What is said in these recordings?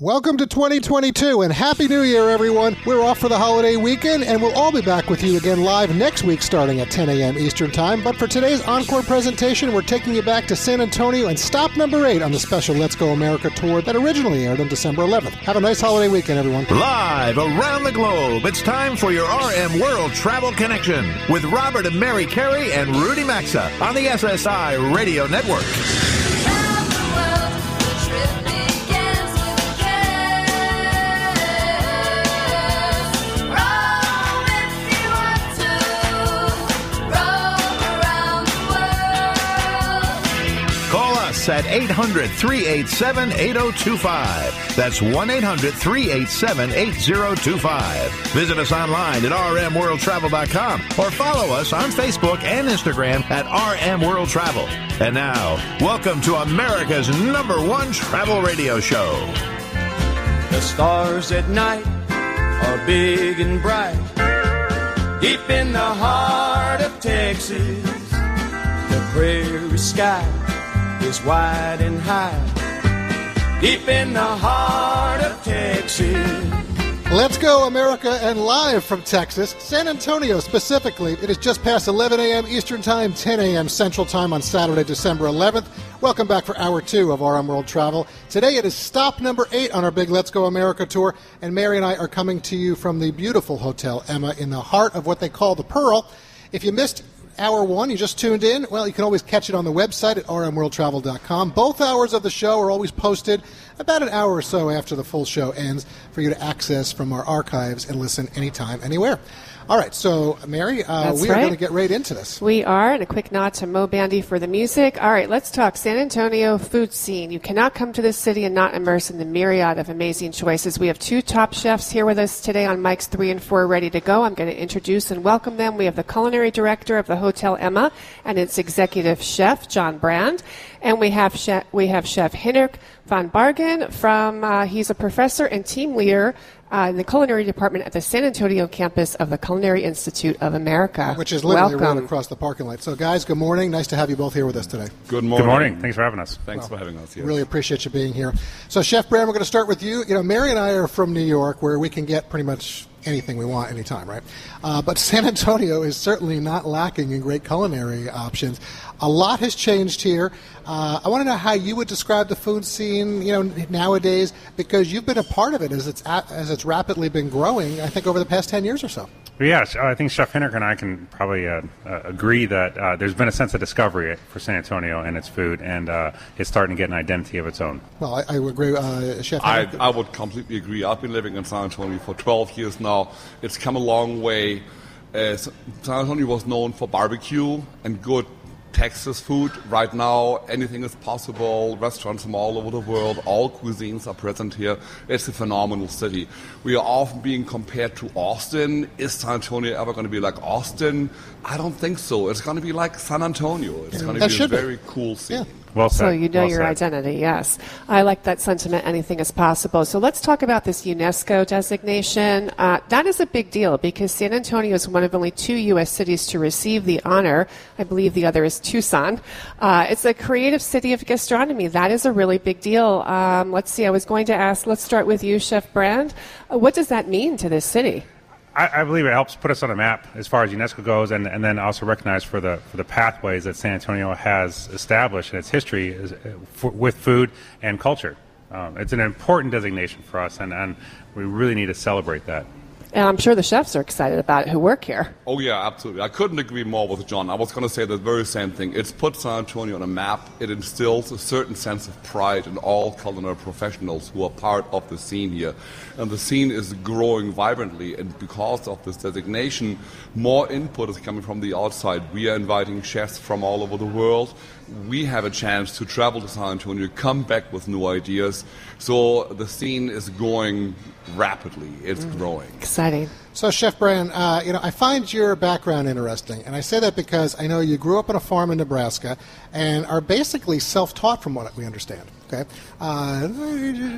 Welcome to 2022 and Happy New Year, everyone. We're off for the holiday weekend and we'll all be back with you again live next week starting at 10 a.m. Eastern Time. But for today's encore presentation, we're taking you back to San Antonio and stop number eight on the special Let's Go America tour that originally aired on December 11th. Have a nice holiday weekend, everyone. Live around the globe, it's time for your RM World Travel Connection with Robert and Mary Carey and Rudy Maxa on the SSI Radio Network. At 800 387 8025. That's 1 800 387 8025. Visit us online at rmworldtravel.com or follow us on Facebook and Instagram at rmworldtravel. And now, welcome to America's number one travel radio show. The stars at night are big and bright. Deep in the heart of Texas, the prairie sky is wide and high, deep in the heart of Texas. Let's go, America, and live from Texas, San Antonio specifically. It is just past 11 a.m. Eastern Time, 10 a.m. Central Time on Saturday, December 11th. Welcome back for hour two of RM World Travel. Today it is stop number eight on our big Let's Go America tour, and Mary and I are coming to you from the beautiful Hotel Emma in the heart of what they call the Pearl. If you missed hour one, you just tuned in, well, you can always catch it on the website at rmworldtravel.com. Both hours of the show are always posted about an hour or so after the full show ends for you to access from our archives and listen anytime, anywhere. All right, so Mary, uh, we are right. going to get right into this. We are, and a quick nod to Moe Bandy for the music. All right, let's talk San Antonio food scene. You cannot come to this city and not immerse in the myriad of amazing choices. We have two top chefs here with us today on mics three and four ready to go. I'm going to introduce and welcome them. We have the culinary director of the Hotel Emma and its executive chef, John Brand. And we have chef, we have Chef Hinnerk von Bargen from, uh, he's a professor and team leader uh, in the culinary department at the San Antonio campus of the Culinary Institute of America. Which is literally Welcome. right across the parking lot. So, guys, good morning. Nice to have you both here with us today. Good morning. Good morning. Thanks for having us. Thanks for having us here. Really appreciate you being here. So, Chef Brand, we're going to start with you. You know, Mary and I are from New York, where we can get pretty much anything we want anytime, right? Uh, but San Antonio is certainly not lacking in great culinary options. A lot has changed here. Uh, I want to know how you would describe the food scene, you know, nowadays, because you've been a part of it as it's a- as it's rapidly been growing. I think over the past ten years or so. Yes, I think Chef Hinnerk and I can probably uh, uh, agree that uh, there's been a sense of discovery for San Antonio and its food, and uh, it's starting to get an identity of its own. Well, I, I would agree, uh, Chef. I, I would completely agree. I've been living in San Antonio for 12 years now. It's come a long way. Uh, San Antonio was known for barbecue and good Texas food. Right now, anything is possible. Restaurants from all over the world, all cuisines are present here. It's a phenomenal city. We are often being compared to Austin. Is San Antonio ever going to be like Austin? I don't think so. It's going to be like San Antonio. It's going to be a should be. very cool city. Yeah. Well said. So you know Well your said. identity, yes. I like that sentiment. Anything is possible. So let's talk about this UNESCO designation. Uh, that is a big deal because San Antonio is one of only two U.S. cities to receive the honor. I believe the other is Tucson. Uh, it's a creative city of gastronomy. That is a really big deal. Um, let's see. I was going to ask. Let's start with you, Chef Brand. Uh, what does that mean to this city? I, I believe it helps put us on the map as far as UNESCO goes, and, and then also recognize for the for the pathways that San Antonio has established in its history is, uh, for, with food and culture. Um, it's an important designation for us, and, and we really need to celebrate that. And I'm sure the chefs are excited about it who work here. Oh yeah, absolutely. I couldn't agree more with John. I was going to say the very same thing. It's put San Antonio on a map. It instills a certain sense of pride in all culinary professionals who are part of the scene here. And the scene is growing vibrantly. And because of this designation, more input is coming from the outside. We are inviting chefs from all over the world. We have a chance to travel to San Antonio, come back with new ideas. So the scene is going rapidly. It's mm. growing. Exciting. So, Chef Brand, uh, you know, I find your background interesting, and I say that because I know you grew up on a farm in Nebraska and are basically self-taught, from what we understand. Okay, uh,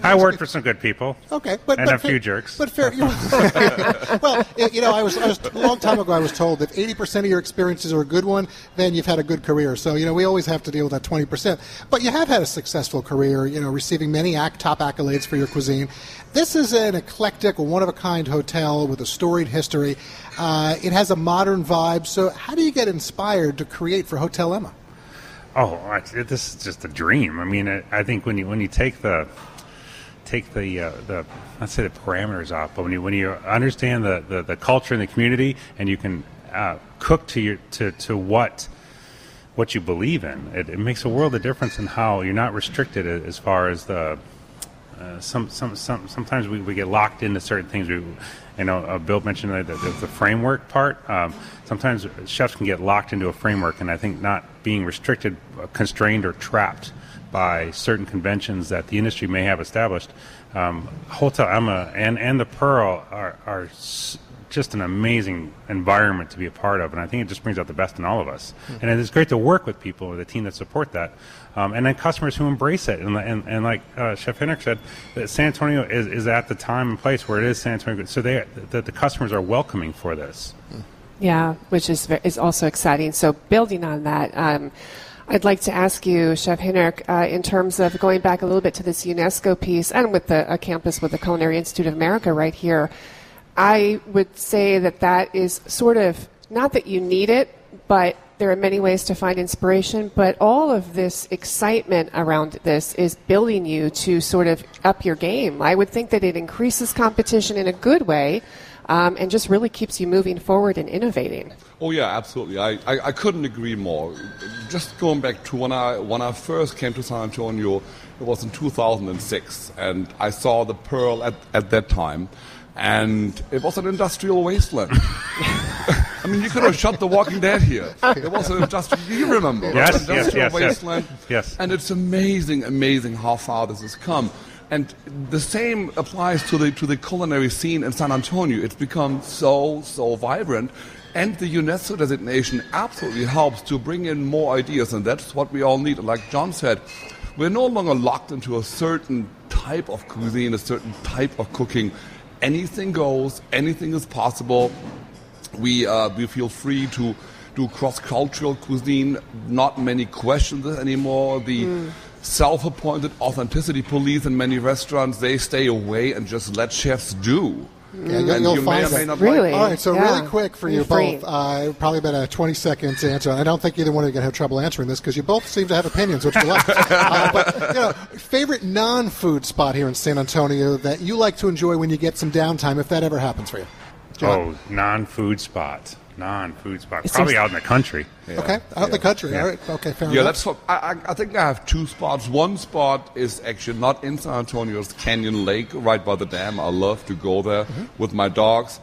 I worked for some good people. Okay, but and but a few jerks. But fair. You well, you know, I was, I was a long time ago. I was told if eighty percent of your experiences are a good one, then you've had a good career. So you know, we always have to deal with that twenty percent. But you have had a successful career. You know, receiving many ac- top accolades for your cuisine. This is an eclectic, one of a kind hotel with a storied history. Uh, it has a modern vibe. So, how do you get inspired to create for Hotel Emma? Oh, I- this is just a dream. I mean, I I think when you when you take the take the uh, the let's say the parameters off, but when you when you understand the, the, the culture and the community, and you can uh, cook to your to, to what what you believe in, it, it makes a world of difference in how you're not restricted as far as the uh, some, some, some, sometimes we, we get locked into certain things. We, you know, uh, Bill mentioned the, the, the framework part. Um, sometimes chefs can get locked into a framework, and I think not being restricted, uh, constrained, or trapped by certain conventions that the industry may have established. Um, Hotel Emma and, and the Pearl are, are just an amazing environment to be a part of, and I think it just brings out the best in all of us. And it's great to work with people, with a team that support that, um, and then customers who embrace it. And, and, and like uh, Chef Hinnerk said, that San Antonio is, is at the time and place where it is San Antonio, so they that the customers are welcoming for this. Yeah, which is is also exciting. So building on that, um, I'd like to ask you, Chef Hinnerk, uh, in terms of going back a little bit to this UNESCO piece and with the a campus with the Culinary Institute of America right here. I would say that that is sort of not that you need it, but there are many ways to find inspiration. But all of this excitement around this is building you to sort of up your game. I would think that it increases competition in a good way um, and just really keeps you moving forward and innovating. Oh yeah, absolutely. I, I, I couldn't agree more. Just going back to when I when I first came to San Antonio, it was in 2006, and I saw the Pearl at, at that time, and it was an industrial wasteland. I mean, you could have shot The Walking Dead here. It was an industrial. You remember? Yes, yes, yes, yes. wasteland. Yes. And it's amazing, amazing how far this has come. And the same applies to the to the culinary scene in San Antonio. It's become so so vibrant, and the UNESCO designation absolutely helps to bring in more ideas, and that's what we all need. Like John said, we're no longer locked into a certain type of cuisine, a certain type of cooking. Anything goes, anything is possible we uh, we feel free to do cross-cultural cuisine. Not many questions anymore. The self-appointed authenticity police in many restaurants they stay away and just let chefs do. Yeah, you'll- you'll you may find or may that. not Really? like. All right, so Yeah. really quick for you You're both, uh, probably about a 20 seconds answer. I don't think either one of you are going to have trouble answering this because you both seem to have opinions, which we like. uh, but, you know, favorite non food spot here in San Antonio that you like to enjoy when you get some downtime, if that ever happens for you? John? Oh, non-food spot, non-food spot. Is Probably there- out in the country. Okay, out in the country. Yeah. All right, okay, fair Yeah, enough. that's what I, I, I think I have two spots. One spot is actually not in San Antonio's Canyon Lake, right by the dam. I love to go there with my dogs.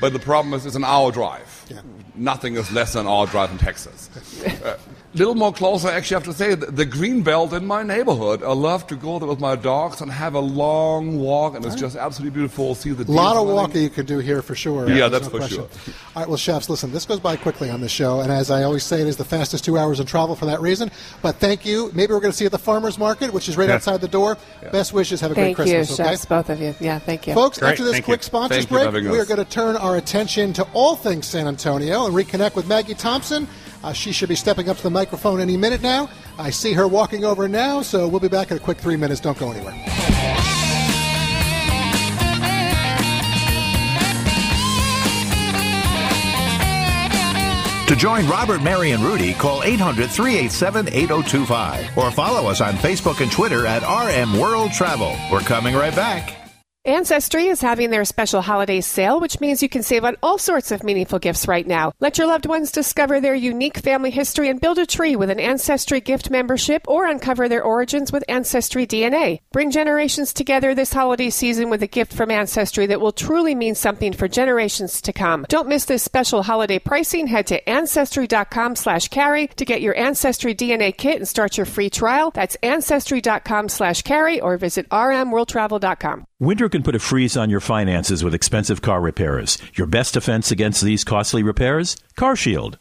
But the problem is, it's an hour drive. Yeah. Nothing is less than an hour drive in Texas. A little more closer, actually, I have to say, the, the green belt in my neighborhood. I love to go there with my dogs and have a long walk, and it's oh. just absolutely beautiful. See the A lot of walking you can do here for sure. Yeah, There's that's no for question. sure. All right, well, chefs, listen, this goes by quickly on this show, and as I always say, it is the fastest two hours in travel for that reason. But thank you. Maybe we're going to see you at the farmers market, which is right Yeah. outside the door. Best wishes. Have a Thank great you, Christmas. okay? chefs, both of you. Yeah, thank you. Folks, Great, after this thank quick you. sponsors Thank break, we are going to turn our attention to all things San Antonio and reconnect with Maggie Thompson. Uh, she should be stepping up to the microphone any minute now. I see her walking over now, so we'll be back in a quick three minutes. Don't go anywhere. To join Robert, Mary, and Rudy, call 800 387 8025 or follow us on Facebook and Twitter at RM World Travel. We're coming right back. Ancestry is having their special holiday sale, which means you can save on all sorts of meaningful gifts right now. Let your loved ones discover their unique family history and build a tree with an Ancestry gift membership or uncover their origins with Ancestry DNA. Bring generations together this holiday season with a gift from Ancestry that will truly mean something for generations to come. Don't miss this special holiday pricing. Head to ancestry.com slash carey to get your Ancestry DNA kit and start your free trial. That's ancestry.com slash carey or visit rmworldtravel.com. Winter can put a freeze on your finances with expensive car repairs. Your best defense against these costly repairs? CarShield.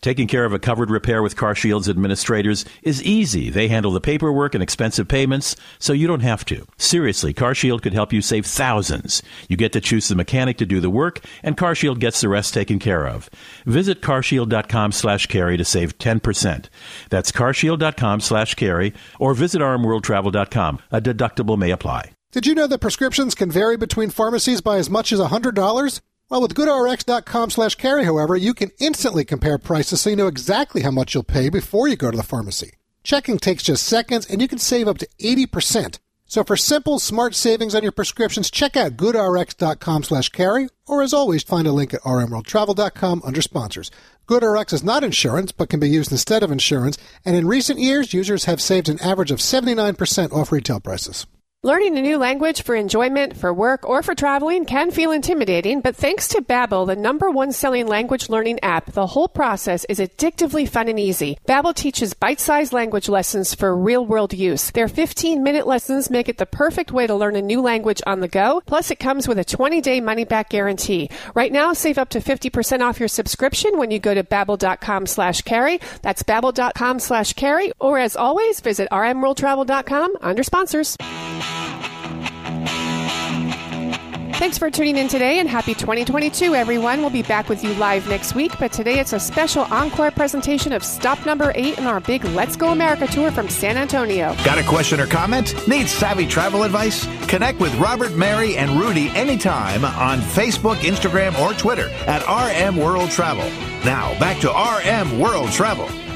Taking care of a covered repair with CarShield's administrators is easy. They handle the paperwork and expensive payments, so you don't have to. Seriously, CarShield could help you save thousands. You get to choose the mechanic to do the work, and CarShield gets the rest taken care of. Visit carshield.com slash carey to save 10%. That's carshield.com slash carey, or visit rmworldtravel.com. A deductible may apply. Did you know that prescriptions can vary between pharmacies by as much as $100? Well, with goodrx.com slash carey, however, you can instantly compare prices so you know exactly how much you'll pay before you go to the pharmacy. Checking takes just seconds and you can save up to 80%. So for simple, smart savings on your prescriptions, check out goodrx.com slash carey, or as always, find a link at rmworldtravel.com under sponsors. GoodRx is not insurance, but can be used instead of insurance, and in recent years, users have saved an average of 79% off retail prices. Learning a new language for enjoyment, for work, or for traveling can feel intimidating, but thanks to Babbel, the number one selling language learning app, the whole process is addictively fun and easy. Babbel teaches bite-sized language lessons for real-world use. Their 15-minute lessons make it the perfect way to learn a new language on the go. Plus, it comes with a 20-day money-back guarantee. Right now, save up to 50% off your subscription when you go to babbel.com slash carey. That's babbel.com slash carey. Or as always, visit rmworldtravel.com under sponsors. Thanks for tuning in today and happy 2022, everyone. We'll be back with you live next week, but today it's a special encore presentation of stop number eight in our big Let's Go America tour from San Antonio. Got a question or comment? Need savvy travel advice? Connect with Robert, Mary, and Rudy anytime on Facebook, Instagram, or Twitter at RM World Travel. Now, back to RM World Travel.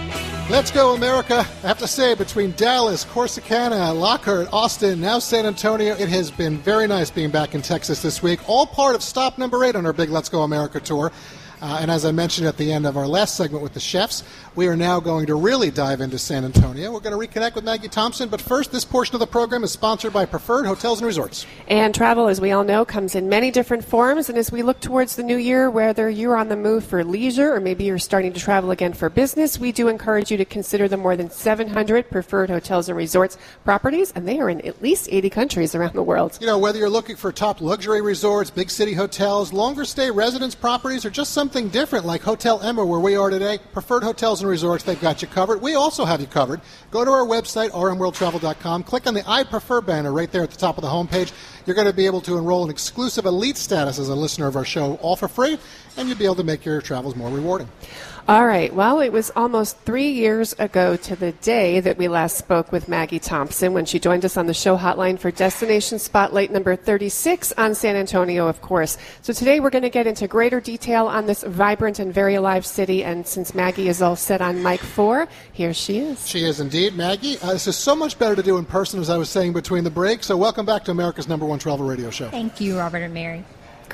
Let's go, America. I have to say, between Dallas, Corsicana, Lockhart, Austin, now San Antonio, it has been very nice being back in Texas this week. All part of stop number eight on our big Let's Go America tour. Uh, and as I mentioned at the end of our last segment with the chefs, we are now going to really dive into San Antonio. We're going to reconnect with Maggie Thompson, but first, this portion of the program is sponsored by Preferred Hotels and Resorts. And travel, as we all know, comes in many different forms. And as we look towards the new year, whether you're on the move for leisure or maybe you're starting to travel again for business, we do encourage you to consider the more than 700 Preferred Hotels and Resorts properties, and they are in at least 80 countries around the world. You know, whether you're looking for top luxury resorts, big city hotels, longer stay residence properties, or just something different like Hotel Emma, where we are today, Preferred Hotels and Resorts, they've got you covered. We also have you covered. Go to our website, rmworldtravel.com, click on the I Prefer banner right there at the top of the homepage. You're going to be able to enroll in exclusive elite status as a listener of our show, all for free, and you'll be able to make your travels more rewarding. All right. Well, it was almost three years ago to the day that we last spoke with Maggie Thompson when she joined us on the show hotline for Destination Spotlight number 36 on San Antonio, of course. So today we're going to get into greater detail on this vibrant and very alive city. And since Maggie is all set on mic four, here she is. She is indeed, Maggie. Uh, this is so much better to do in person, as I was saying between the breaks. So welcome back to America's number one travel radio show. Thank you, Robert and Mary.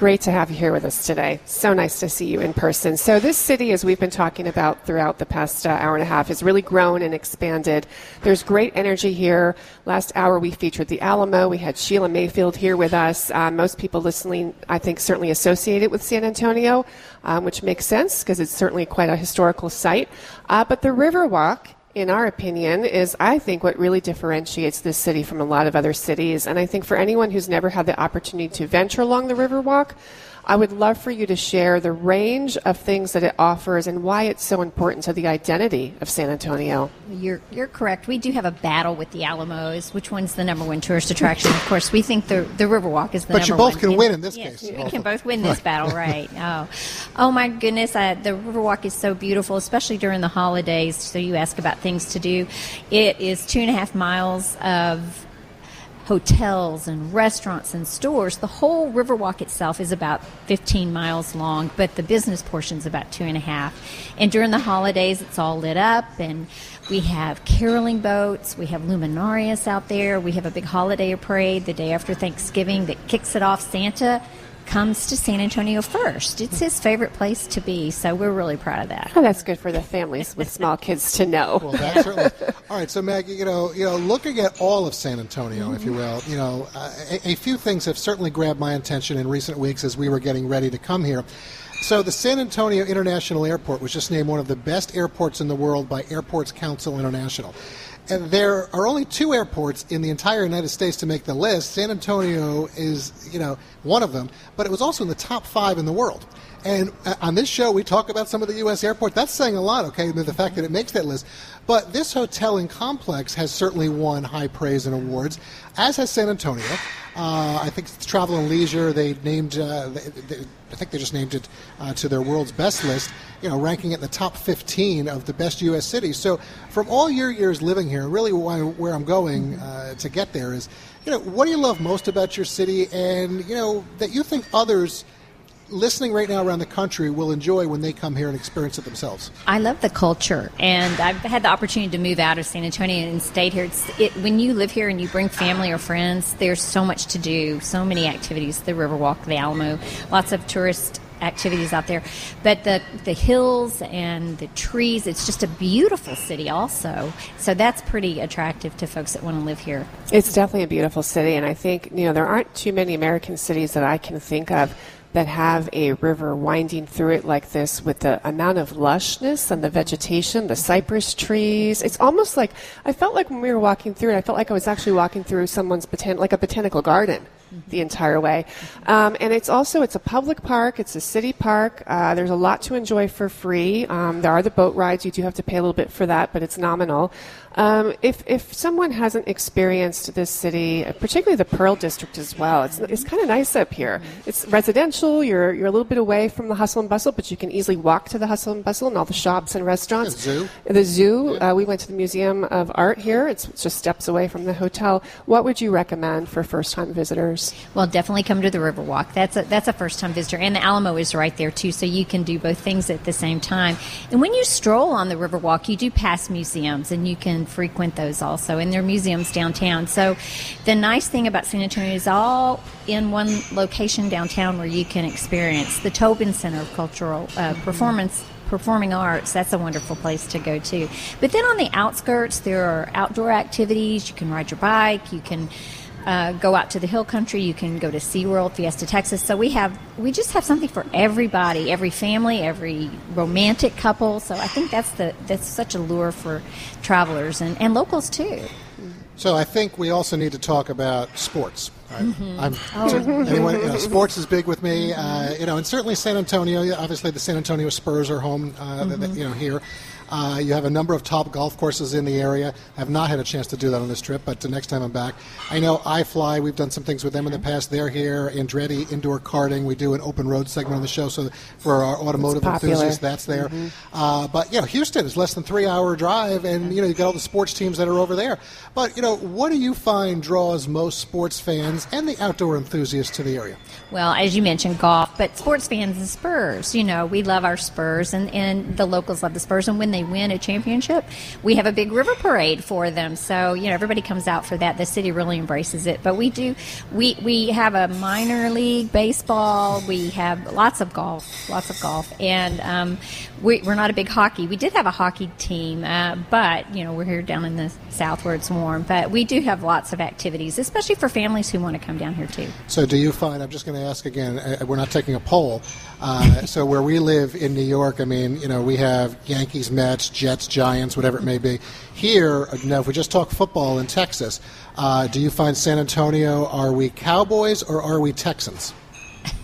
Great to have you here with us today. So nice to see you in person. So, this city, as we've been talking about throughout the past uh, hour and a half, has really grown and expanded. There's great energy here. Last hour, we featured the Alamo. We had Sheila Mayfield here with us. Uh, most people listening, I think, certainly associate it with San Antonio, um, which makes sense because it's certainly quite a historical site. Uh, but the Riverwalk in our opinion, is I think what really differentiates this city from a lot of other cities. And I think for anyone who's never had the opportunity to venture along the Riverwalk, I would love for you to share the range of things that it offers and why it's so important to the identity of San Antonio. You're, you're correct. We do have a battle with the Alamos. Which one's the number one tourist attraction? Of course, we think the the Riverwalk is the but number you both one. can And- win in this yes, case. We can both win this battle, right? Oh, oh my goodness! Uh, the Riverwalk is so beautiful, especially during the holidays. So you ask about things to do. It is two and a half miles of hotels and restaurants and stores. The whole Riverwalk itself is about 15 miles long, but the business portion is about two and a half. And during the holidays, it's all lit up, and we have caroling boats. We have luminarias out there. We have a big holiday parade the day after Thanksgiving that kicks it off. Santa comes to San Antonio first. It's his favorite place to be, so we're really proud of that. Oh, that's good for the families with small kids to know. Well, that's certainly. All right, so Maggie, you know, you know, looking at all of San Antonio, if you will, you know, uh, a, a few things have certainly grabbed my attention in recent weeks as we were getting ready to come here. So, the San Antonio International Airport was just named one of the best airports in the world by Airports Council International. And there are only two airports in the entire United States to make the list. San Antonio is, you know, one of them, but it was also in the top five in the world. And uh, on this show, we talk about some of the U.S. airports. That's saying a lot, okay, the fact that it makes that list. But this hotel and complex has certainly won high praise and awards, as has San Antonio. Uh, I think Travel and Leisure. They named, uh, they, they, I think they just named it uh, to their world's best list. You know, ranking it in the top 15 of the best U.S. cities. So, from all your years living here, really why, where I'm going uh, to get there is, you know, what do you love most about your city, and you know that you think others listening right now around the country will enjoy when they come here and experience it themselves? I love the culture, and I've had the opportunity to move out of San Antonio and stayed here. It, when you live here and you bring family or friends, there's so much to do, so many activities. The Riverwalk, the Alamo, lots of tourist activities out there. But the the hills and the trees, it's just a beautiful city also. So that's pretty attractive to folks that want to live here. It's definitely a beautiful city and I think, you know, there aren't too many American cities that I can think of that have a river winding through it like this with the amount of lushness and the vegetation, the cypress trees. It's almost like I felt like when we were walking through it, I felt like I was actually walking through someone's botan- like a botanical garden the entire way. Um, and it's also it's a public park. It's a city park. Uh, there's a lot to enjoy for free. Um, there are the boat rides. You do have to pay a little bit for that, but it's nominal. Um, if if someone hasn't experienced this city, uh, particularly the Pearl District as well, it's it's kind of nice up here. It's residential. You're you're a little bit away from the hustle and bustle, but you can easily walk to the hustle and bustle and all the shops and restaurants. The zoo. The zoo. Uh, we went to the Museum of Art here. It's just steps away from the hotel. What would you recommend for first time visitors? Well, definitely come to the Riverwalk. That's a that's a first time visitor, and the Alamo is right there too, so you can do both things at the same time. And when you stroll on the Riverwalk, you do pass museums, and you can frequent those also, and there are museums downtown. So, the nice thing about San Antonio is all in one location downtown where you can experience the Tobin Center of Cultural uh, Performance performing arts, that's a wonderful place to go to. But then on the outskirts, there are outdoor activities. You can ride your bike. You can uh, go out to the hill country. You can go to SeaWorld, Fiesta, Texas. So we have we just have something for everybody, every family, every romantic couple. So I think that's the that's such a lure for travelers and, and locals too. So I think we also need to talk about sports. Right? Mm-hmm. I'm, Oh. anyone, you know, sports is big with me, uh, you know, and certainly San Antonio. Obviously, the San Antonio Spurs are home, uh, Mhm. you know, here. Uh, you have a number of top golf courses in the area. I have not had a chance to do that on this trip, but the next time I'm back, I know iFly. We've done some things with them in the past. They're here. Andretti indoor karting. We do an open road segment on the show, so for our automotive enthusiasts, that's there. Mhm. Uh, but you know, Houston is less than three hour drive, and you know you've got all the sports teams that are over there. But you know, what do you find draws most sports fans and the outdoor enthusiasts to the area? Well, as you mentioned, golf, but sports fans and Spurs. You know, we love our Spurs, and, and the locals love the Spurs. And when they win a championship, we have a big river parade for them. So you know, everybody comes out for that. The city really embraces it. But we do, we we have a minor league baseball. We have lots of golf, lots of golf, and um, we, we're not a big hockey. We did have a hockey team, uh, but you know, we're here down in the south where it's warm. But we do have lots of activities, especially for families who want to come down here too. So, do you find? I'm just going to ask again. uh, We're not taking a poll. Uh, so, where we live in New York, I mean, you know, we have Yankees, Mets, Jets, Giants, whatever it may be. Here, uh, now, if we just talk football in Texas, uh, do you find San Antonio? Are we Cowboys or are we Texans?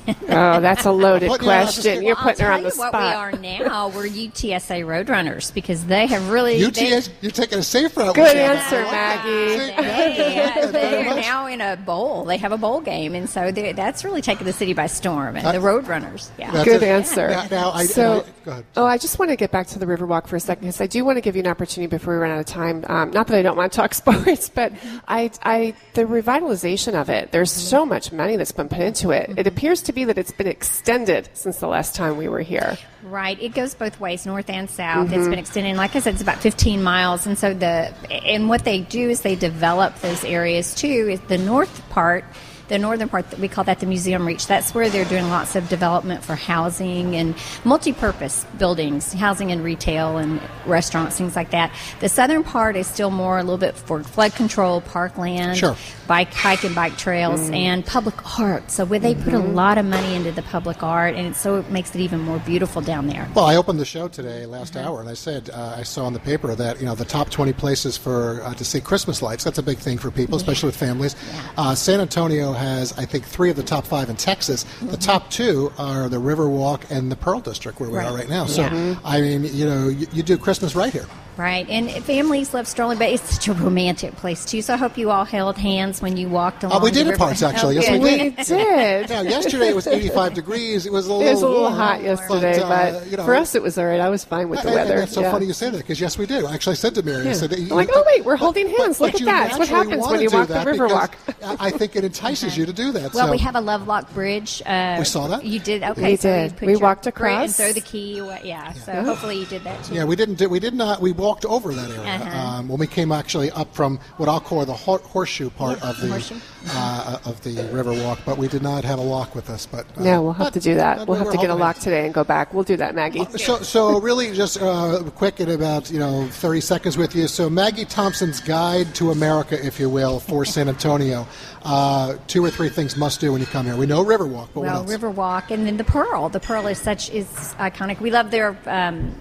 Oh, that's a loaded Putting you on- just- question. You're Well, putting her I'll on the tell you spot. What we are now, we're UTSA Roadrunners because they have really. UTS, you're taking a safe route. Good that. answer, Maggie. They, they are now in a bowl. They have a bowl game, and so they- that's really taken the city by storm. And I- the Roadrunners, yeah. Good it. answer. Now, now I, so, I- go ahead. oh, I just want to get back to the Riverwalk for a second because I do want to give you an opportunity before we run out of time. Um, not that I don't want to talk sports, but I, I, the revitalization of it. There's so much money that's been put into it. It appears to be that it's been extended since the last time we were here. Right. It goes both ways, north and south. It's Mhm. been extended. And like I said, it's about 15 miles. And so the and what they do is they develop those areas too. Is the north part the northern part, we call that the Museum Reach. That's where they're doing lots of development for housing and multi-purpose buildings, housing and retail and restaurants, things like that. The southern part is still more a little bit for flood control, parkland, Sure. bike, hike and bike trails, and public art. So where they put a lot of money into the public art, and it, so it makes it even more beautiful down there. Well, I opened the show today last Mm-hmm. hour, and I said uh, I saw in the paper that you know the top 20 places for uh, to see Christmas lights. That's a big thing for people, especially with families. Uh, San Antonio has, I think, three of the top five in Texas. The top two are the Riverwalk and the Pearl District, where we Mm-hmm. Right. are right now. So, Yeah. I mean, you know, you, you do Christmas right here. Right, and families love strolling, but it's such a romantic place too. So I hope you all held hands when you walked along. Oh, we did at river. parts, actually. Oh, Yes, we good. did. We did. Now, yesterday it was 85 degrees. It was a little, It was a little warm, hot yesterday, uh, but, you know, for us it was all right. I was fine with the I- I- weather. That's so yeah. funny you say that because yes, we do. Actually, I said to Mary, I said, I'm like, oh, wait, we're holding hands. Look at that. It's what happens when you walk the that Riverwalk. I I think it entices you to do that. Well, so. we have a Lovelock Bridge. Uh, We saw that? You did okay. We so did. We walked bridge across. and throw the key. Yeah. So hopefully you did that too. Yeah, we didn't. We did not. We walked over that area Uh-huh. um, when we came actually up from what I'll call the hor- horseshoe part of the uh, of the river walk. But we did not have a lock with us. But uh, No, we'll have but- to do that. We'll have to get a lock today and go back. We'll do that, Maggie. So, so really, just uh, quick in about you know thirty seconds with you. So, Maggie Thompson's guide to America, if you will, for San Antonio. Uh, two or three things must do when you come here. We know Riverwalk, but well, what else? Riverwalk, and then the Pearl. The Pearl is such is iconic. We love their um,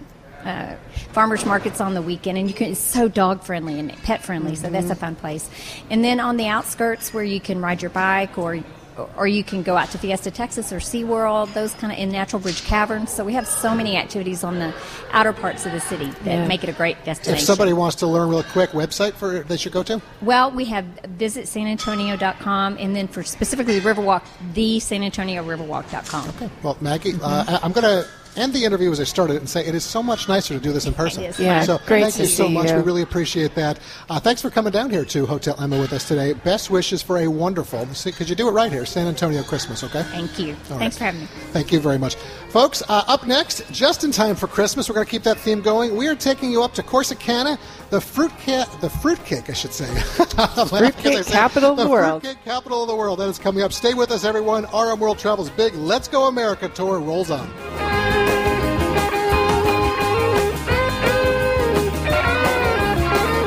uh, farmers markets on the weekend, and you can. It's so dog friendly and pet friendly, so that's a fun place. And then on the outskirts, where you can ride your bike or. Or you can go out to Fiesta, Texas, or SeaWorld, those kind of in Natural Bridge Caverns. So we have so many activities on the outer parts of the city that Yeah. make it a great destination. if somebody wants to learn real quick, website for they should go to. Well, we have visit sanantonio.com, and then for specifically the Riverwalk, the sanantonioriverwalk.com. Okay. Well, Maggie, uh, I'm going to end the interview as I started it and say it is so much nicer to do this in person. Is. Yeah, so great thank you so much. you. We really appreciate that. Uh, thanks for coming down here to Hotel Emma with us today. Best wishes for a wonderful, because you do it right here, San Antonio Christmas, okay? Thank you. All Thanks right. for having me. Thank you very much. Folks, uh, up next, just in time for Christmas, we're going to keep that theme going. We are taking you up to Corsicana, the fruit ca- the fruitcake, I should say. Fruitcake capital of the world. Fruitcake capital of the world. That is coming up. Stay with us, everyone. RM World Travel's big Let's Go America tour rolls on.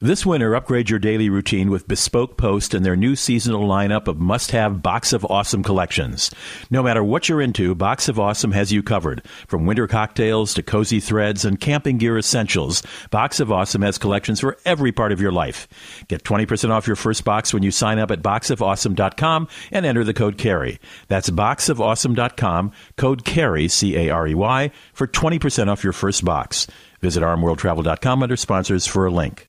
This winter, upgrade your daily routine with Bespoke Post and their new seasonal lineup of must have Box of Awesome collections. No matter what you're into, Box of Awesome has you covered. From winter cocktails to cozy threads and camping gear essentials, Box of Awesome has collections for every part of your life. Get 20% off your first box when you sign up at boxofawesome.com and enter the code CAREY. That's boxofawesome.com, code CAREY, C A R E Y, for 20% off your first box. Visit rmworldtravel.com under sponsors for a link.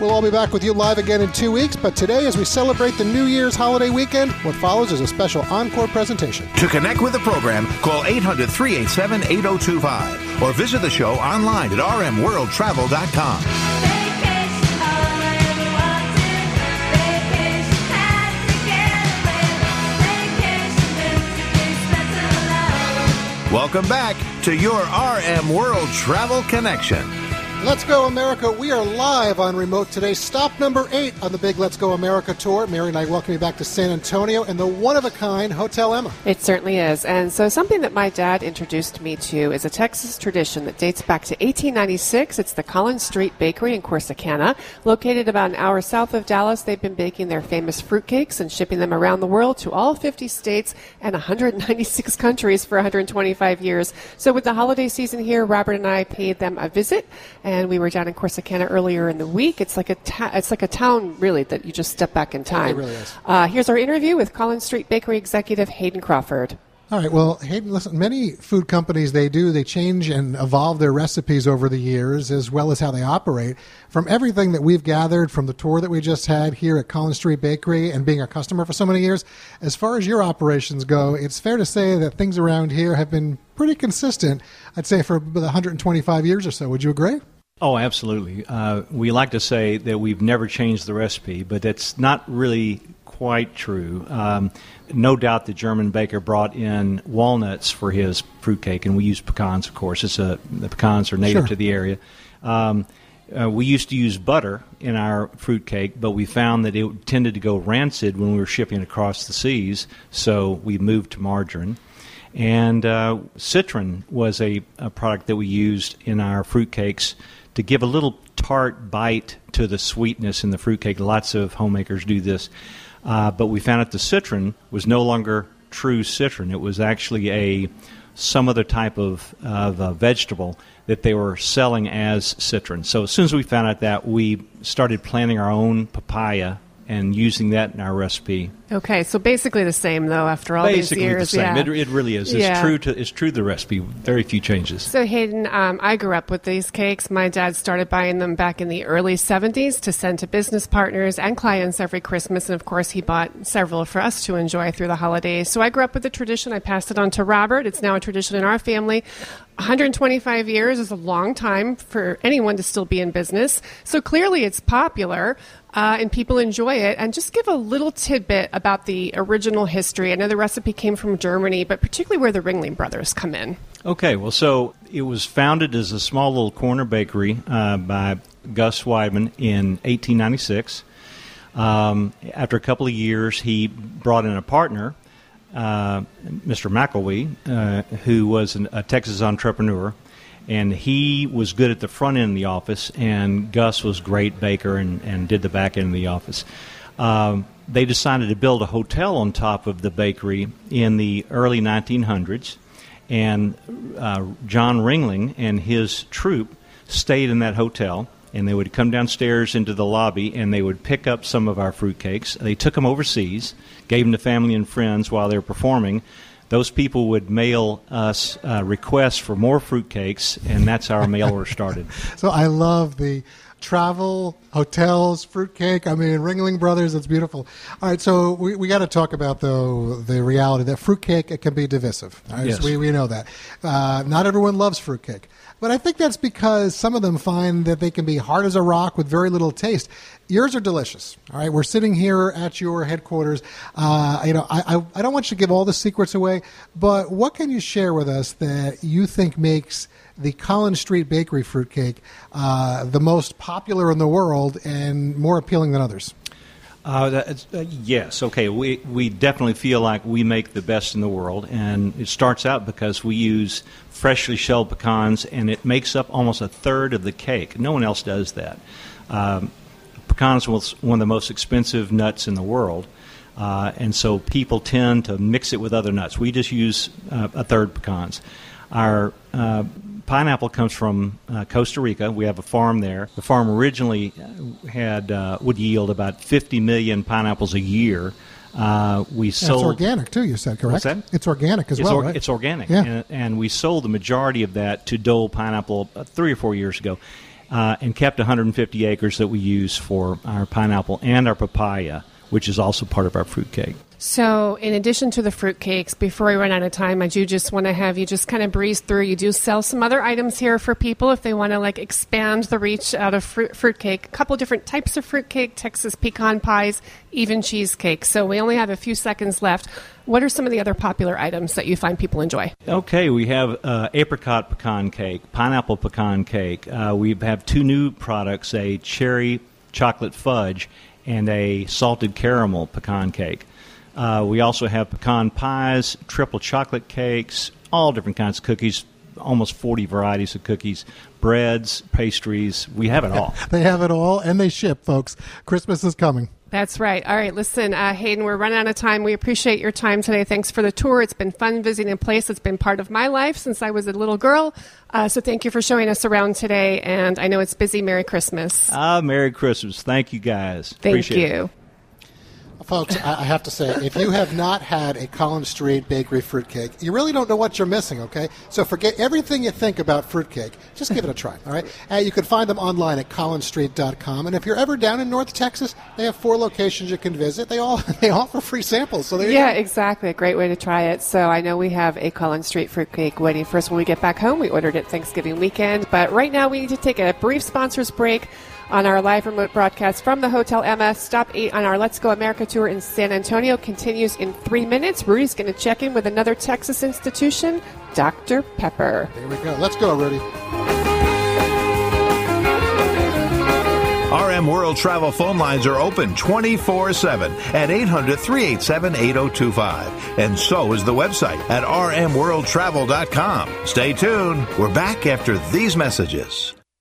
We'll all be back with you live again in two weeks, but today, as we celebrate the New Year's holiday weekend, what follows is a special encore presentation. To connect with the program, call 800 387 8025 or visit the show online at rmworldtravel.com. Welcome back to your RM World Travel Connection. Let's Go America. We are live on remote today. Stop number eight on the big Let's Go America tour. Mary and I welcome you back to San Antonio and the one of a kind Hotel Emma. It certainly is. And so, something that my dad introduced me to is a Texas tradition that dates back to 1896. It's the Collins Street Bakery in Corsicana. Located about an hour south of Dallas, they've been baking their famous fruitcakes and shipping them around the world to all 50 states and 196 countries for 125 years. So, with the holiday season here, Robert and I paid them a visit, and we were down in Corsicana earlier in the week. It's like a ta- it's like a town, really, that you just step back in time. It really is. Uh, here's our interview with Collins Street Bakery executive Hayden Crawford. All right. Well, Hayden, listen, many food companies, they do, they change and evolve their recipes over the years as well as how they operate. From everything that we've gathered from the tour that we just had here at Collins Street Bakery and being a customer for so many years, as far as your operations go, it's fair to say that things around here have been pretty consistent, I'd say, for 125 years or so. Would you agree? Oh, absolutely. Uh, we like to say that we've never changed the recipe, but that's not really quite true. Um, no doubt the German baker brought in walnuts for his fruitcake, and we use pecans, of course. It's a, the pecans are native Sure. to the area. Um, uh, we used to use butter in our fruitcake, but we found that it tended to go rancid when we were shipping across the seas, so we moved to margarine. And uh, citron was a, a product that we used in our fruitcakes to give a little tart bite to the sweetness in the fruitcake. Lots of homemakers do this. Uh, but we found out the citron was no longer true citron. It was actually a some other type of, of vegetable that they were selling as citron. So as soon as we found out that, we started planting our own papaya and using that in our recipe. Okay, so basically the same though after all Basically these years. the same. Yeah. It, it really is. It's Yeah. true to it's true to the recipe. Very few changes. So Hayden, um, I grew up with these cakes. My dad started buying them back in the early '70s to send to business partners and clients every Christmas, and of course, he bought several for us to enjoy through the holidays. So I grew up with the tradition. I passed it on to Robert. It's now a tradition in our family. 125 years is a long time for anyone to still be in business. So clearly, it's popular. Uh, and people enjoy it. And just give a little tidbit about the original history. I know the recipe came from Germany, but particularly where the Ringling Brothers come in. Okay, well, so it was founded as a small little corner bakery uh, by Gus Weidmann in 1896. Um, after a couple of years, he brought in a partner, uh, Mr. McElwee, uh, who was an, a Texas entrepreneur, and he was good at the front end of the office, and Gus was great baker and, and did the back end of the office. Um, they decided to build a hotel on top of the bakery in the early 1900s, and uh, John Ringling and his troupe stayed in that hotel. And they would come downstairs into the lobby and they would pick up some of our fruitcakes. They took them overseas, gave them to family and friends while they were performing. Those people would mail us uh, requests for more fruitcakes, and that's how our mail order started. So I love the travel, hotels, fruitcake. I mean, Ringling Brothers, it's beautiful. All right, so we, we got to talk about, though, the reality that fruitcake, it can be divisive. Right, Yes. so we, we know that. Uh, not everyone loves fruitcake. But I think that's because some of them find that they can be hard as a rock with very little taste. Yours are delicious. All right, we're sitting here at your headquarters. Uh, you know, I, I, I don't want you to give all the secrets away, but what can you share with us that you think makes the Collins Street Bakery fruitcake uh, the most popular in the world and more appealing than others? Uh, uh, yes, okay. We, we definitely feel like we make the best in the world, and it starts out because we use freshly shelled pecans, and it makes up almost a third of the cake. No one else does that. Um, pecans are one of the most expensive nuts in the world, uh, and so people tend to mix it with other nuts. We just use uh, a third pecans. Our uh, pineapple comes from uh, Costa Rica. We have a farm there. The farm originally uh, had uh, would yield about 50 million pineapples a year. Uh, we And sold it's organic, too, you said, correct? That? It's organic as it's, well, or- right? it's organic, Yeah. and, and we sold the majority of that to Dole Pineapple uh, three or four years ago, uh, and kept 150 acres that we use for our pineapple and our papaya, which is also part of our fruitcake. So, in addition to the fruitcakes, before we run out of time, I do just want to have you just kind of breeze through. You do sell some other items here for people if they want to like expand the reach out of fruit, fruitcake. A couple different types of fruitcake, Texas pecan pies, even cheesecake. So, we only have a few seconds left. What are some of the other popular items that you find people enjoy? Okay, we have uh, apricot pecan cake, pineapple pecan cake. Uh, we have two new products: a cherry chocolate fudge and a salted caramel pecan cake. Uh, we also have pecan pies, triple chocolate cakes, all different kinds of cookies, almost 40 varieties of cookies, breads, pastries. We have it all. They have it all, and they ship, folks. Christmas is coming. That's right. All right, listen, uh, Hayden, we're running out of time. We appreciate your time today. Thanks for the tour. It's been fun visiting a place that's been part of my life since I was a little girl. Uh, so thank you for showing us around today. And I know it's busy. Merry Christmas. Ah, Merry Christmas. Thank you guys. Thank Appreciate it. Folks, I have to say, if you have not had a Collins Street Bakery fruitcake, you really don't know what you're missing, okay? So forget everything you think about fruitcake. Just give it a try, all right? Uh, you can find them online at collinsstreet.com. And if you're ever down in North Texas, they have four locations you can visit. They all they offer free samples. So Yeah, exactly. A great way to try it. So I know we have a Collins Street fruitcake waiting for us when we get back home. We ordered it Thanksgiving weekend. But right now we need to take a brief sponsors break on our live remote broadcast from the Hotel Emma. Stop 8 on our Let's Go America tour in San Antonio continues in three minutes. Rudy's going to check in with another Texas institution, Dr. Pepper. There we go. Let's go, Rudy. RM World Travel phone lines are open 24 7 at 800 387 8025. And so is the website at rmworldtravel.com. Stay tuned. We're back after these messages.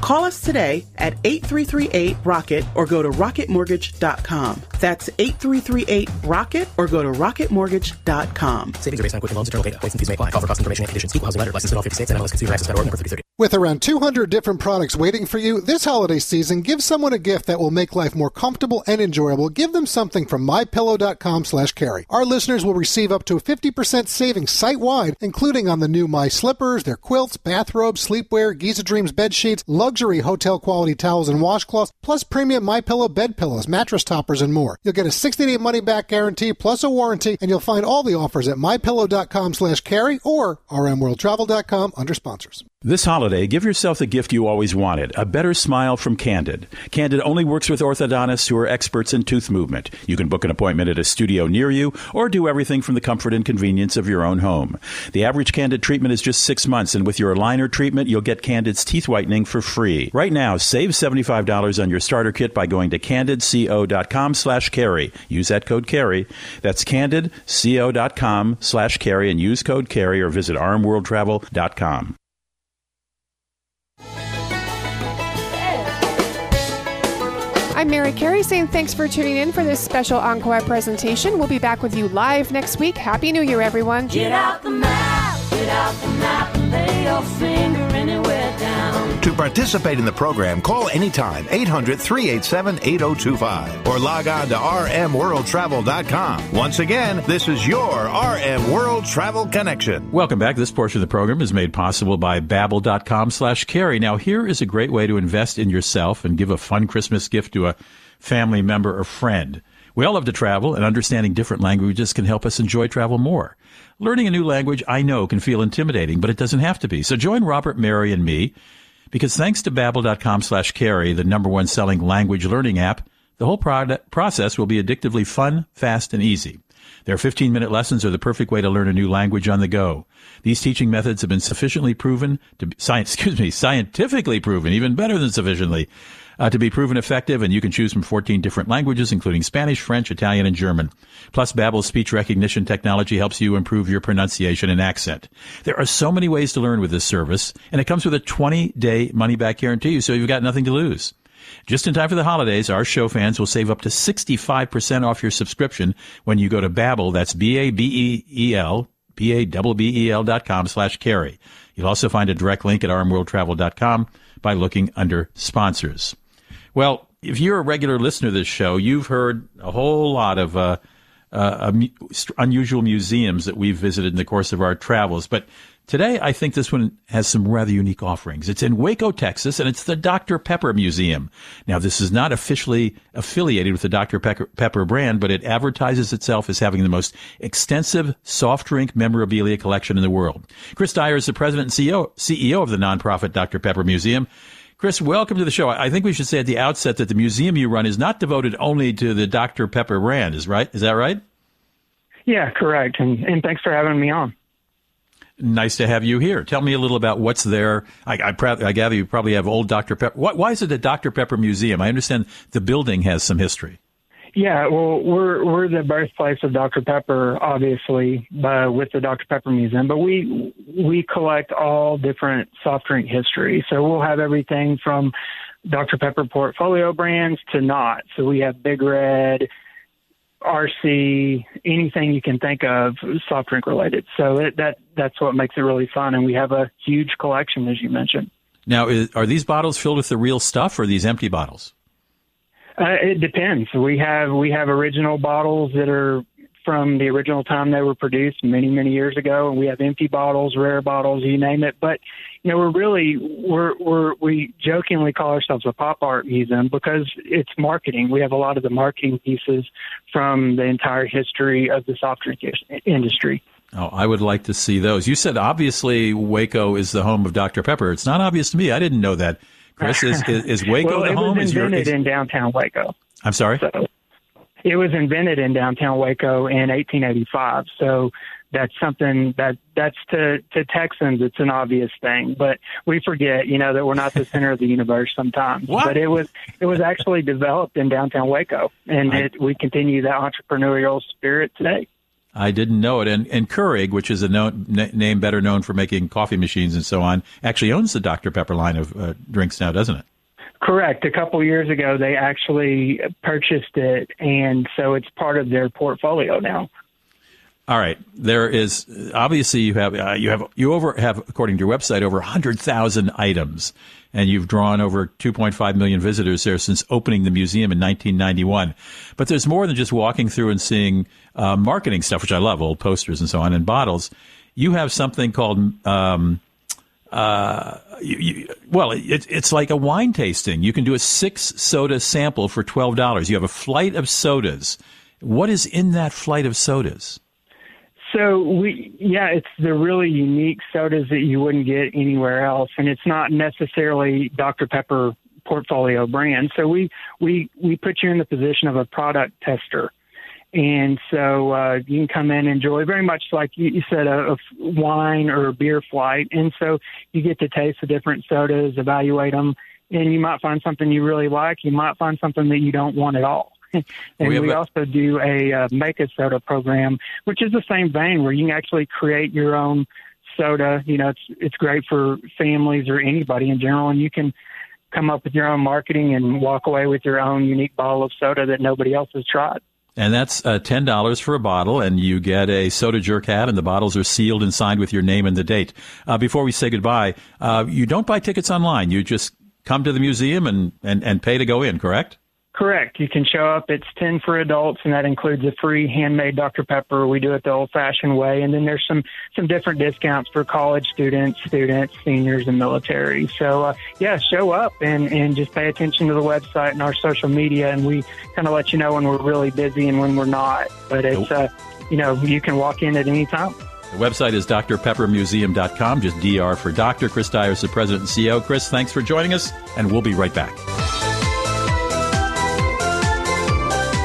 Call us today at 8338 Rocket or go to rocketmortgage.com. That's 8338 Rocket or go to rocketmortgage.com. Savings are based on Quicken Loans, internal data. Points and fees may apply. Call for cost information and conditions. Equal housing letter. Licensed in all 50 states and MLS Consumer Access Federal number 3030. With around 200 different products waiting for you this holiday season, give someone a gift that will make life more comfortable and enjoyable. Give them something from mypillow.com slash carey. Our listeners will receive up to a 50% savings site-wide, including on the new My Slippers, their quilts, bathrobes, sleepwear, Giza Dreams bed sheets, luxury hotel quality towels and washcloths, plus premium My Pillow bed pillows, mattress toppers, and more. You'll get a 60-day money-back guarantee plus a warranty, and you'll find all the offers at mypillow.com slash carey or rmworldtravel.com under sponsors. This holiday, give yourself the gift you always wanted a better smile from Candid. Candid only works with orthodontists who are experts in tooth movement. You can book an appointment at a studio near you or do everything from the comfort and convenience of your own home. The average Candid treatment is just six months, and with your aligner treatment, you'll get Candid's teeth whitening for free. Right now, save $75 on your starter kit by going to candidco.com slash carey. Use that code carey. That's candidco.com slash carey and use code carey or visit rmworldtravel.com. Mary Carey saying thanks for tuning in for this special Encore presentation. We'll be back with you live next week. Happy New Year, everyone. Get out the map, get out the map, lay your finger anywhere. To participate in the program, call anytime 800 387 8025 or log on to rmworldtravel.com. Once again, this is your RM World Travel Connection. Welcome back. This portion of the program is made possible by babbel.com slash carey. Now, here is a great way to invest in yourself and give a fun Christmas gift to a family member or friend. We all love to travel, and understanding different languages can help us enjoy travel more. Learning a new language, I know, can feel intimidating, but it doesn't have to be. So join Robert, Mary, and me, because thanks to babbel.com slash carey, the number one selling language learning app, the whole process will be addictively fun, fast, and easy. Their 15 minute lessons are the perfect way to learn a new language on the go. These teaching methods have been sufficiently proven to science, excuse me, scientifically proven, even better than sufficiently, uh, to be proven effective, and you can choose from 14 different languages, including Spanish, French, Italian, and German. Plus, Babbel's speech recognition technology helps you improve your pronunciation and accent. There are so many ways to learn with this service, and it comes with a 20-day money-back guarantee, so you've got nothing to lose. Just in time for the holidays, our show fans will save up to 65% off your subscription when you go to Babbel. That's B-A-B-E-E-L, B-A-B-B-E-L dot com slash carey. You'll also find a direct link at rmworldtravel.com by looking under sponsors. Well, if you're a regular listener to this show, you've heard a whole lot of uh, uh, unusual museums that we've visited in the course of our travels. But today, I think this one has some rather unique offerings. It's in Waco, Texas, and it's the Dr. Pepper Museum. Now, this is not officially affiliated with the Dr. Pepper brand, but it advertises itself as having the most extensive soft drink memorabilia collection in the world. Chris Dyer is the president and CEO, CEO of the nonprofit Dr. Pepper Museum. Chris, welcome to the show. I think we should say at the outset that the museum you run is not devoted only to the Dr. Pepper brand. Is right? Is that right? Yeah, correct. And, and thanks for having me on. Nice to have you here. Tell me a little about what's there. I, I, I gather you probably have old Dr. Pepper. Why, why is it a Dr. Pepper museum? I understand the building has some history. Yeah, well, we're we're the birthplace of Dr. Pepper, obviously, uh, with the Dr. Pepper Museum. But we we collect all different soft drink history. So we'll have everything from Dr. Pepper portfolio brands to not. So we have Big Red, RC, anything you can think of soft drink related. So it, that that's what makes it really fun, and we have a huge collection, as you mentioned. Now, is, are these bottles filled with the real stuff, or these empty bottles? Uh, it depends. We have we have original bottles that are from the original time they were produced many many years ago, and we have empty bottles, rare bottles, you name it. But you know, we're really we're we're we jokingly call ourselves a pop art museum because it's marketing. We have a lot of the marketing pieces from the entire history of the soft drink industry. Oh, I would like to see those. You said obviously Waco is the home of Dr. Pepper. It's not obvious to me. I didn't know that. Chris, is, is, is Waco well, the home? It was is invented your, is, in downtown Waco. I'm sorry? So it was invented in downtown Waco in 1885. So that's something that that's to to Texans it's an obvious thing, but we forget, you know, that we're not the center of the universe sometimes. What? But it was it was actually developed in downtown Waco, and I- it, we continue that entrepreneurial spirit today. I didn't know it. And, and Keurig, which is a known, n- name better known for making coffee machines and so on, actually owns the Dr. Pepper line of uh, drinks now, doesn't it? Correct. A couple years ago, they actually purchased it, and so it's part of their portfolio now. All right. There is obviously you have uh, you have you over have according to your website over 100,000 items and you've drawn over 2.5 million visitors there since opening the museum in 1991. But there's more than just walking through and seeing uh, marketing stuff, which I love, old posters and so on, and bottles. You have something called um, uh, you, you, well, it, it's like a wine tasting. You can do a six soda sample for twelve dollars. You have a flight of sodas. What is in that flight of sodas? So we, yeah, it's the really unique sodas that you wouldn't get anywhere else, and it's not necessarily Dr Pepper portfolio brand. So we we we put you in the position of a product tester, and so uh, you can come in and enjoy very much like you, you said a, a wine or a beer flight, and so you get to taste the different sodas, evaluate them, and you might find something you really like. You might find something that you don't want at all. and We we also do a uh, make a soda program, which is the same vein where you can actually create your own soda. You know, it's it's great for families or anybody in general, and you can come up with your own marketing and walk away with your own unique bottle of soda that nobody else has tried. And that's uh, ten dollars for a bottle, and you get a soda jerk hat, and the bottles are sealed and signed with your name and the date. Uh, before we say goodbye, uh, you don't buy tickets online. You just come to the museum and, and, and pay to go in. Correct? Correct. You can show up. It's 10 for adults, and that includes a free handmade Dr. Pepper. We do it the old fashioned way. And then there's some, some different discounts for college students, students, seniors, and military. So, uh, yeah, show up and, and just pay attention to the website and our social media. And we kind of let you know when we're really busy and when we're not. But it's, uh, you know, you can walk in at any time. The website is drpeppermuseum.com. Just DR for Dr. Chris Dyer is the president and CEO. Chris, thanks for joining us, and we'll be right back.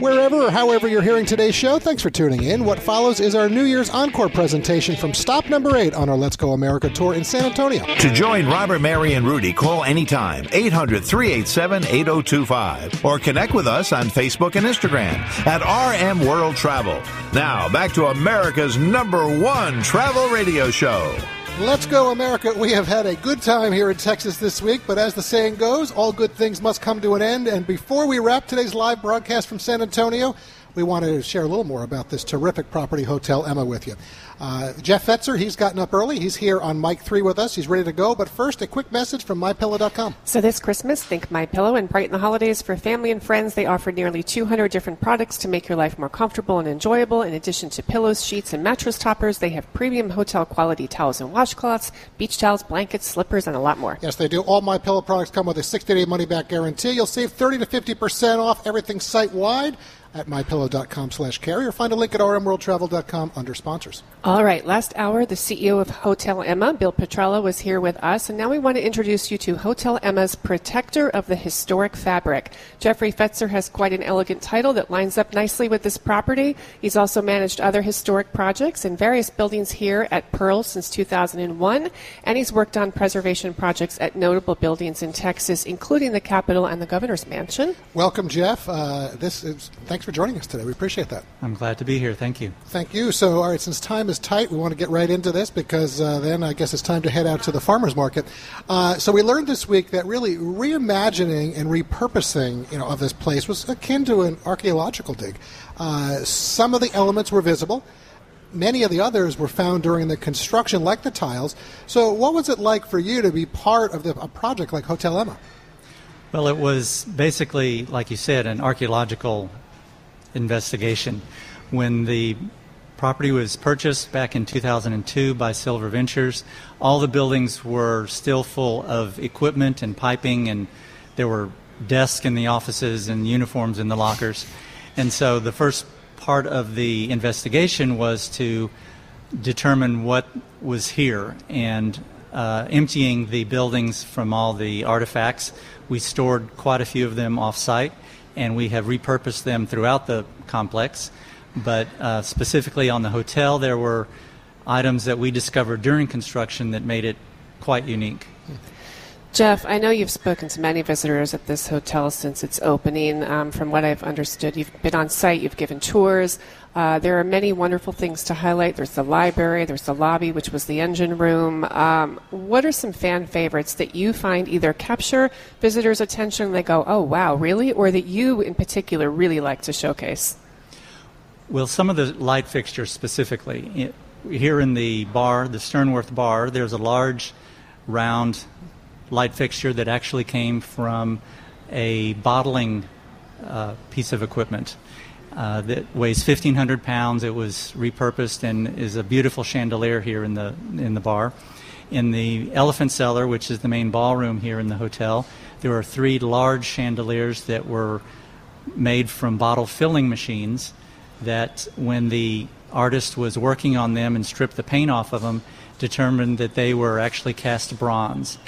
Wherever or however you're hearing today's show, thanks for tuning in. What follows is our New Year's Encore presentation from stop number eight on our Let's Go America tour in San Antonio. To join Robert, Mary, and Rudy, call anytime 800 387 8025 or connect with us on Facebook and Instagram at RM World Travel. Now, back to America's number one travel radio show. Let's go, America. We have had a good time here in Texas this week, but as the saying goes, all good things must come to an end. And before we wrap today's live broadcast from San Antonio, we want to share a little more about this terrific property, Hotel Emma, with you. Uh, Jeff Fetzer, he's gotten up early. He's here on mic three with us. He's ready to go. But first, a quick message from MyPillow.com. So this Christmas, think My Pillow and brighten the holidays for family and friends. They offer nearly 200 different products to make your life more comfortable and enjoyable. In addition to pillows, sheets, and mattress toppers, they have premium hotel quality towels and washcloths, beach towels, blankets, slippers, and a lot more. Yes, they do. All My Pillow products come with a 60-day money-back guarantee. You'll save 30 to 50% off everything site-wide at mypillow.com slash carey or find a link at rmworldtravel.com under sponsors. All right, last hour, the CEO of Hotel Emma, Bill Petrella, was here with us, and now we want to introduce you to Hotel Emma's Protector of the Historic Fabric. Jeffrey Fetzer has quite an elegant title that lines up nicely with this property. He's also managed other historic projects in various buildings here at Pearl since 2001, and he's worked on preservation projects at notable buildings in Texas, including the Capitol and the Governor's Mansion. Welcome, Jeff. Uh, this is thanks for joining us today. We appreciate that. I'm glad to be here. Thank you. Thank you. So, all right, since time is tight, we want to get right into this because uh, then I guess it's time to head out to the farmers market. Uh, so, we learned this week that really reimagining and repurposing, you know, of this place was akin to an archaeological dig. Uh, some of the elements were visible. Many of the others were found during the construction, like the tiles. So, what was it like for you to be part of the, a project like Hotel Emma? Well, it was basically, like you said, an archaeological investigation. When the property was purchased back in 2002 by Silver Ventures, all the buildings were still full of equipment and piping, and there were desks in the offices and uniforms in the lockers. And so the first part of the investigation was to determine what was here and uh, emptying the buildings from all the artifacts. We stored quite a few of them off site and we have repurposed them throughout the complex. But uh, specifically on the hotel, there were items that we discovered during construction that made it quite unique. Jeff, I know you've spoken to many visitors at this hotel since its opening. Um, from what I've understood, you've been on site, you've given tours. Uh, there are many wonderful things to highlight. There's the library, there's the lobby, which was the engine room. Um, what are some fan favorites that you find either capture visitors' attention and they go, oh, wow, really? Or that you in particular really like to showcase? Well, some of the light fixtures specifically. Here in the bar, the Sternewirth bar, there's a large round light fixture that actually came from a bottling uh, piece of equipment uh, that weighs 1,500 pounds. It was repurposed and is a beautiful chandelier here in the in the bar. In the Elephant Cellar, which is the main ballroom here in the hotel, there are three large chandeliers that were made from bottle filling machines. That when the artist was working on them and stripped the paint off of them, determined that they were actually cast bronze,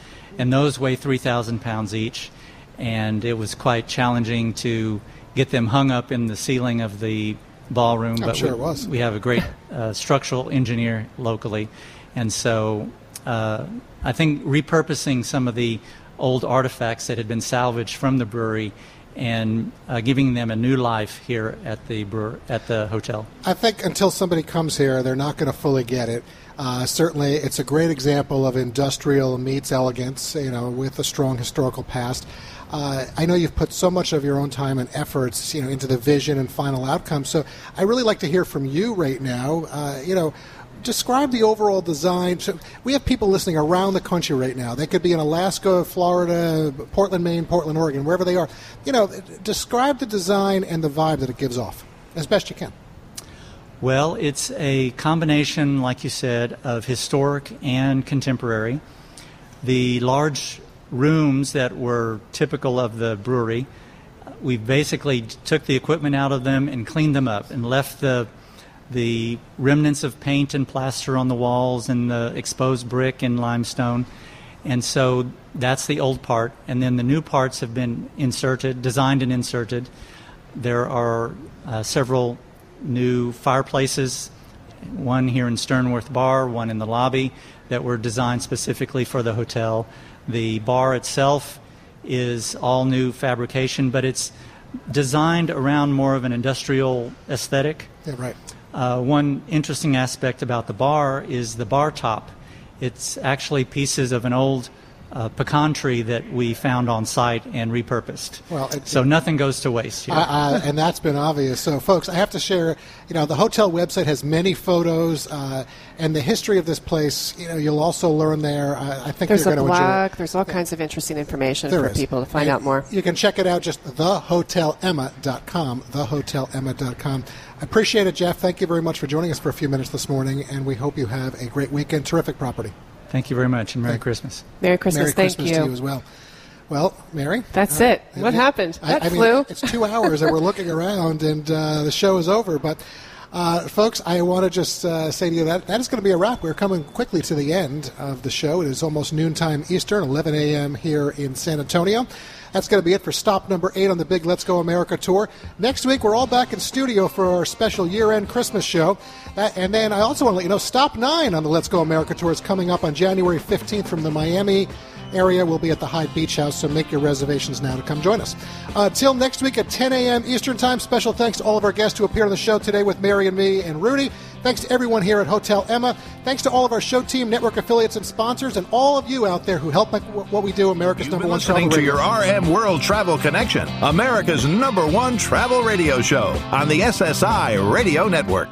and those weigh 3,000 pounds each. And it was quite challenging to get them hung up in the ceiling of the ballroom. I'm but sure we, it was. we have a great uh, structural engineer locally, and so uh, I think repurposing some of the old artifacts that had been salvaged from the brewery and uh, giving them a new life here at the brewer, at the hotel. I think until somebody comes here, they're not going to fully get it. Uh, certainly, it's a great example of industrial meets elegance, you know, with a strong historical past. Uh, I know you've put so much of your own time and efforts, you know, into the vision and final outcome. So I really like to hear from you right now. Uh, you know, describe the overall design. So we have people listening around the country right now. They could be in Alaska, Florida, Portland, Maine, Portland, Oregon, wherever they are. You know, describe the design and the vibe that it gives off as best you can. Well, it's a combination, like you said, of historic and contemporary. The large rooms that were typical of the brewery, we basically took the equipment out of them and cleaned them up and left the the remnants of paint and plaster on the walls and the exposed brick and limestone. And so that's the old part. And then the new parts have been inserted, designed and inserted. There are uh, several new fireplaces, one here in Sternewirth Bar, one in the lobby, that were designed specifically for the hotel. The bar itself is all new fabrication, but it's designed around more of an industrial aesthetic. Yeah, right. Uh, one interesting aspect about the bar is the bar top. It's actually pieces of an old uh, pecan tree that we found on site and repurposed. Well, it- so nothing goes to waste. Here. Uh, uh, and that's been obvious. So, folks, I have to share. You know, the hotel website has many photos uh, and the history of this place. You know, you'll also learn there. Uh, I think There's you're a going to enjoy. blog. There's all kinds of interesting information There for is. people to find And out more. You can check it out just thehotelemma.com, thehotelemma.com. I appreciate it, Jeff. Thank you very much for joining us for a few minutes this morning, and we hope you have a great weekend. Terrific property. Thank you very much, and Merry Christmas. Merry Christmas. Merry Thank Christmas you. to you as well. Well, Mary? That's uh, it. What happened? I- That I mean, flew. it's two hours and we're looking around and uh, the show is over. But, uh, folks, I want to just uh, say to you that that is going to be a wrap. We're coming quickly to the end of the show. It is almost noontime Eastern, 11 a.m. here in San Antonio. That's going to be it for stop number eight on the big Let's Go America tour. Next week, we're all back in studio for our special year end Christmas show. And then I also want to let you know stop nine on the Let's Go America tour is coming up on January 15th from the Miami area. We'll be at the Hyde Beach House, so make your reservations now to come join us. Uh, till next week at 10 a.m. Eastern Time, special thanks to all of our guests who appeared on the show today with Mary and me and Rudy. Thanks to everyone here at Hotel Emma. Thanks to all of our show team, network affiliates, and sponsors, and all of you out there who help make what we do America's number one travel Listening to radio. your RM World Travel Connection, America's number one travel radio show on the SSI Radio Network.